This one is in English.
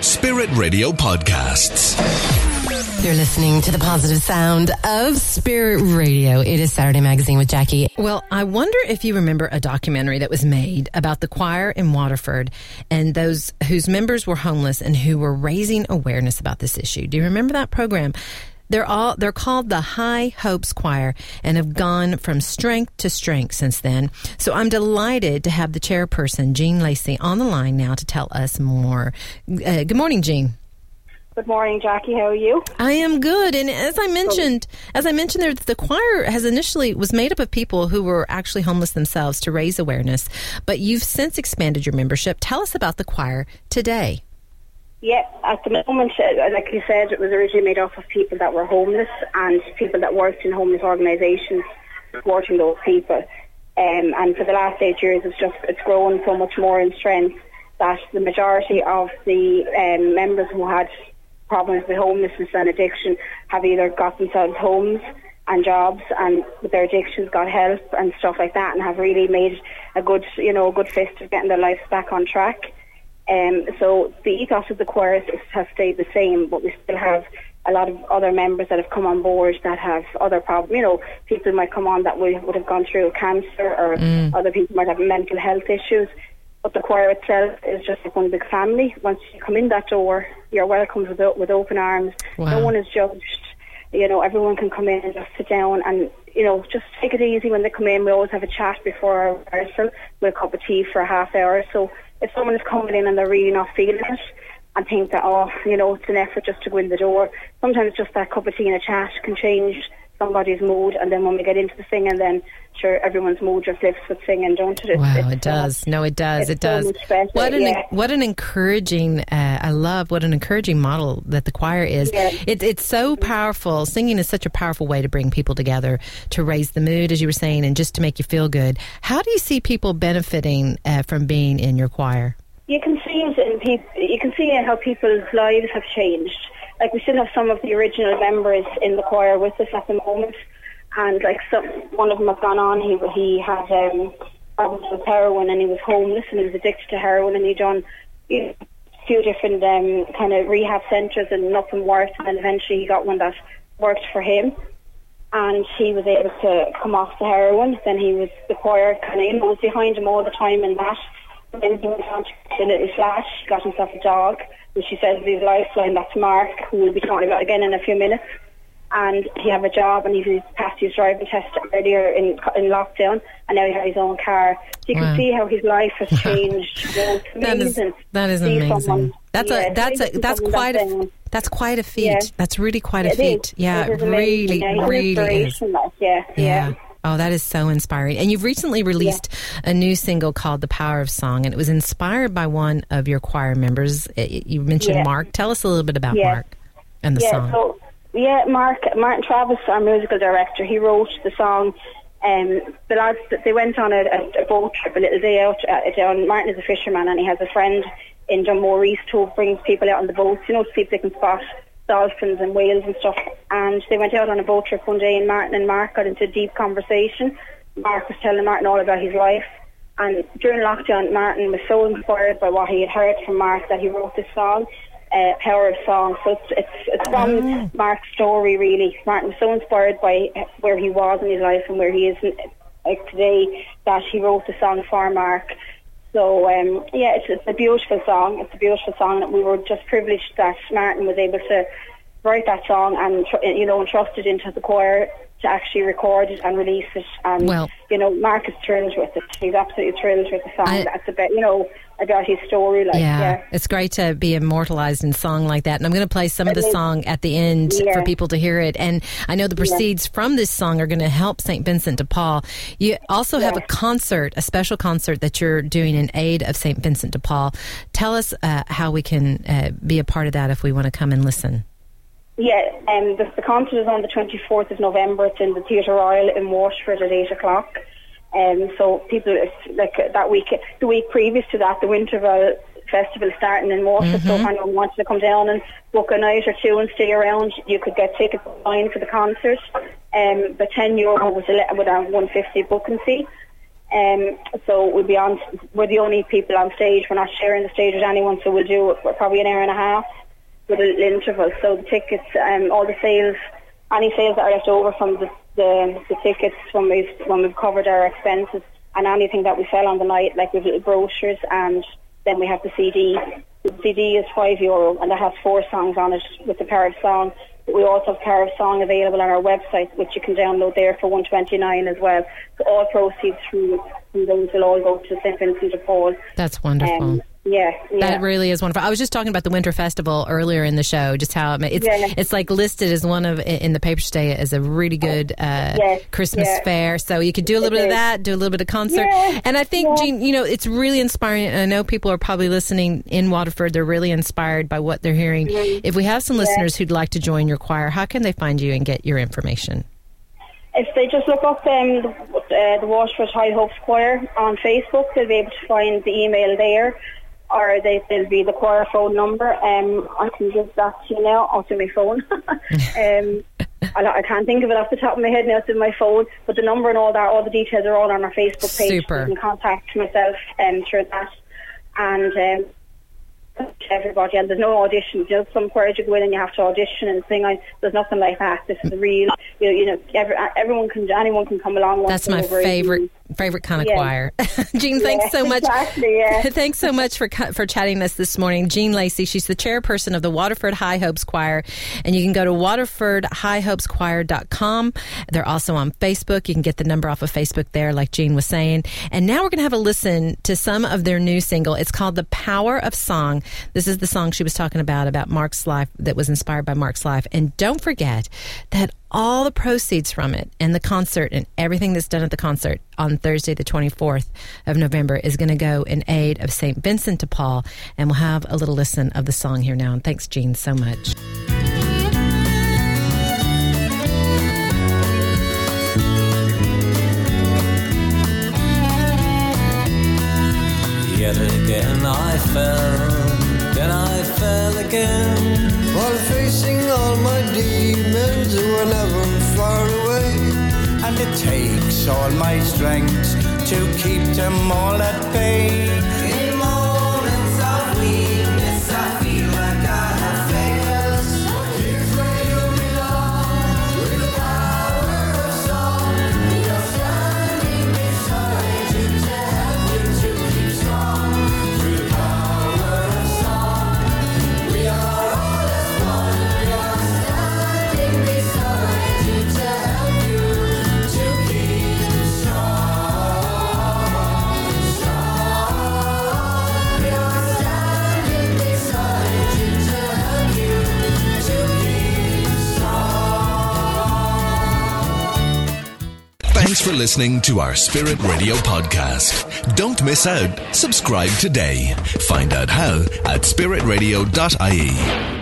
Spirit Radio Podcasts. You're listening to the positive sound of Spirit Radio. It is Saturday Magazine with Jacki. Well, I wonder if you remember a documentary that was made about the choir in Waterford and those whose members were homeless and who were raising awareness about this issue. Do you remember that program? They're all they're called the High Hopes Choir and have gone from strength to strength since then. So I'm delighted to have the chairperson Jean Lacey on the line now to tell us more. Uh, good morning, Jean. Good morning, Jacki. How are you? I am good. And as I mentioned, as I mentioned there, the choir has initially was made up of people who were actually homeless themselves to raise awareness. But you've since expanded your membership. Tell us about the choir today. Yeah, at the moment, uh, like you said, it was originally made up of people that were homeless and people that worked in homeless organisations supporting those people. Um, and for the last eight years, it's just it's grown so much more in strength that the majority of the um, members who had problems with homelessness and addiction have either got themselves homes and jobs and with their addictions got help and stuff like that and have really made a good you know a good fist of getting their lives back on track. Um, so the ethos of the choir has stayed the same, but we still have a lot of other members that have come on board that have other problems. You know, people might come on that would, would have gone through cancer, or mm. other people might have mental health issues. But the choir itself is just like one big family. Once you come in that door, you're welcomed with, with open arms. Wow. No one is judged. You know, everyone can come in and just sit down and, you know, just take it easy when they come in. We always have a chat before our rehearsal with a cup of tea for a half hour. So if someone is coming in and they're really not feeling it and think that, oh, you know, it's an effort just to go in the door, sometimes just that cup of tea and a chat can change somebody's mood. And then when we get into the singing, then sure, everyone's mood just lifts with singing, don't it? It's, wow, it's, it does. Uh, no, it does. It does. So what an yeah. what an encouraging. Uh, I love what an encouraging model that the choir is. Yeah. It, it's so powerful. Singing is such a powerful way to bring people together, to raise the mood, as you were saying, and just to make you feel good. How do you see people benefiting uh, from being in your choir? You can see it in people. You can see how people's lives have changed. Like we still have some of the original members in the choir with us at the moment and like some one of them has gone on. He he had um, problems with heroin and he was homeless and he was addicted to heroin and he done you know, a few different um, kind of rehab centres and nothing worked. And then eventually he got one that worked for him. And he was able to come off the heroin. Then he was the choir kind of you know was behind him all the time in that. And then he went on to little flash, got himself a dog, which he says is his lifeline. That's Mark, who we'll be talking about again in a few minutes and he have a job and he's passed his driving test earlier in in lockdown and now he has his own car. So you wow. can see how his life has changed. that is that is amazing. Someone, that's yeah, a that's a that's quite a that's quite a feat. Yeah. That's really quite a feat. Is. Yeah, it, really, really is. Like, yeah, yeah. Oh, that is so inspiring. And you've recently released yeah. a new single called The Power of Song, and it was inspired by one of your choir members. You mentioned yeah. Mark. Tell us a little bit about yeah. Mark and the song. So yeah, Mark Martin Travis, our musical director, he wrote the song. Um, the lads they went on a, a, a boat trip, a little day out uh, down. Martin is a fisherman, and he has a friend in Dunmore East who brings people out on the boats, you know, to see if they can spot dolphins and whales and stuff. And they went out on a boat trip one day, and Martin and Mark got into a deep conversation. Mark was telling Martin all about his life. And during lockdown, Martin was so inspired by what he had heard from Mark that he wrote this song uh, Power of Song. So it's it's, it's from oh. Mark's story really. Martin was so inspired by where he was in his life and where he is in, like today that he wrote the song for Mark. So um, yeah, it's, it's a beautiful song. It's a beautiful song that we were just privileged that Martin was able to write that song and you know entrust it into the choir to actually record it and release it. And well, you know, Mark is thrilled with it. He's absolutely thrilled with the song. I, That's about you know about his story. Like, yeah, yeah, it's great to be immortalized in song like that. And I'm going to play some of the song at the end yeah. for people to hear it. And I know the proceeds yeah. from this song are going to help St. Vincent de Paul. You also have a concert, a special concert that you're doing in aid of St. Vincent de Paul. Tell us uh, how we can uh, be a part of that if we want to come and listen. Yeah, um, the, the concert is on the 24th of November. It's in the Theatre Royal in Waterford at 8 o'clock. Um, so people, like that week, the week previous to that, the Winterval Festival starting in Waterford. Mm-hmm. So if anyone wanted to come down and book a night or two and stay around, you could get tickets online for the concert. Um, but 10 euro was a, with a 150 booking fee. Um, so we'll be on. We're the only people on stage. We're not sharing the stage with anyone. So we'll do probably an hour and a half little interval. So the tickets, um, all the sales, any sales that are left over from the the, the tickets when we've when we've covered our expenses and anything that we sell on the night, like with little brochures, and then we have the CD. The CD is five euro, and it has four songs on it with the Power of Song. But we also have Power of Song available on our website, which you can download there for one twenty nine as well. So all proceeds from, from those will all go to St Vincent de Paul. That's wonderful. Um, yeah, yeah, that really is wonderful. I was just talking about the Winter Festival earlier in the show, just how it's yeah. it's like listed as one of in the paper today as a really good uh, yes, Christmas yeah. fair. So you could do a little it bit is. of that, do a little bit of concert, and I think Jean, you know, it's really inspiring. And I know people are probably listening in Waterford; they're really inspired by what they're hearing. Mm-hmm. If we have some listeners who'd like to join your choir, how can they find you and get your information? If they just look up um, the, uh, the Waterford High Hopes Choir on Facebook, they'll be able to find the email there or they, will be the choir phone number. Um, I can give that to you now onto my phone. um, I, I, can't think of it off the top of my head now. It's in my phone, but the number and all that, all the details are all on our Facebook page. Super. You can contact myself um, through that. And um, to everybody, and there's no audition. Just some choirs you go in and you have to audition and sing. I, there's nothing like that. This is real, you know, you know every, everyone can, anyone can come along. That's my favorite favorite kind of yeah. choir. Jean, thanks yeah, so much. Exactly, yeah. thanks so much for for chatting us this morning. Jean Lacey, she's the chairperson of the Waterford High Hopes Choir, and you can go to waterfordhighhopeschoir.com. They're also on Facebook. You can get the number off of Facebook there, like Jean was saying. And now we're going to have a listen to some of their new single. It's called "The Power of Song." This is the song she was talking about about Mark's life that was inspired by Mark's life. And don't forget that all the proceeds from it and the concert and everything that's done at the concert on Thursday, the 24th of November, is going to go in aid of St. Vincent de Paul. And we'll have a little listen of the song here now. And thanks, Jean, so much. Yet again I fell, then I fell again while facing demons never far away. And it takes all my strength to keep them all at bay. Thanks for listening to our Spirit Radio podcast. Don't miss out. Subscribe today. Find out how at spiritradio.ie.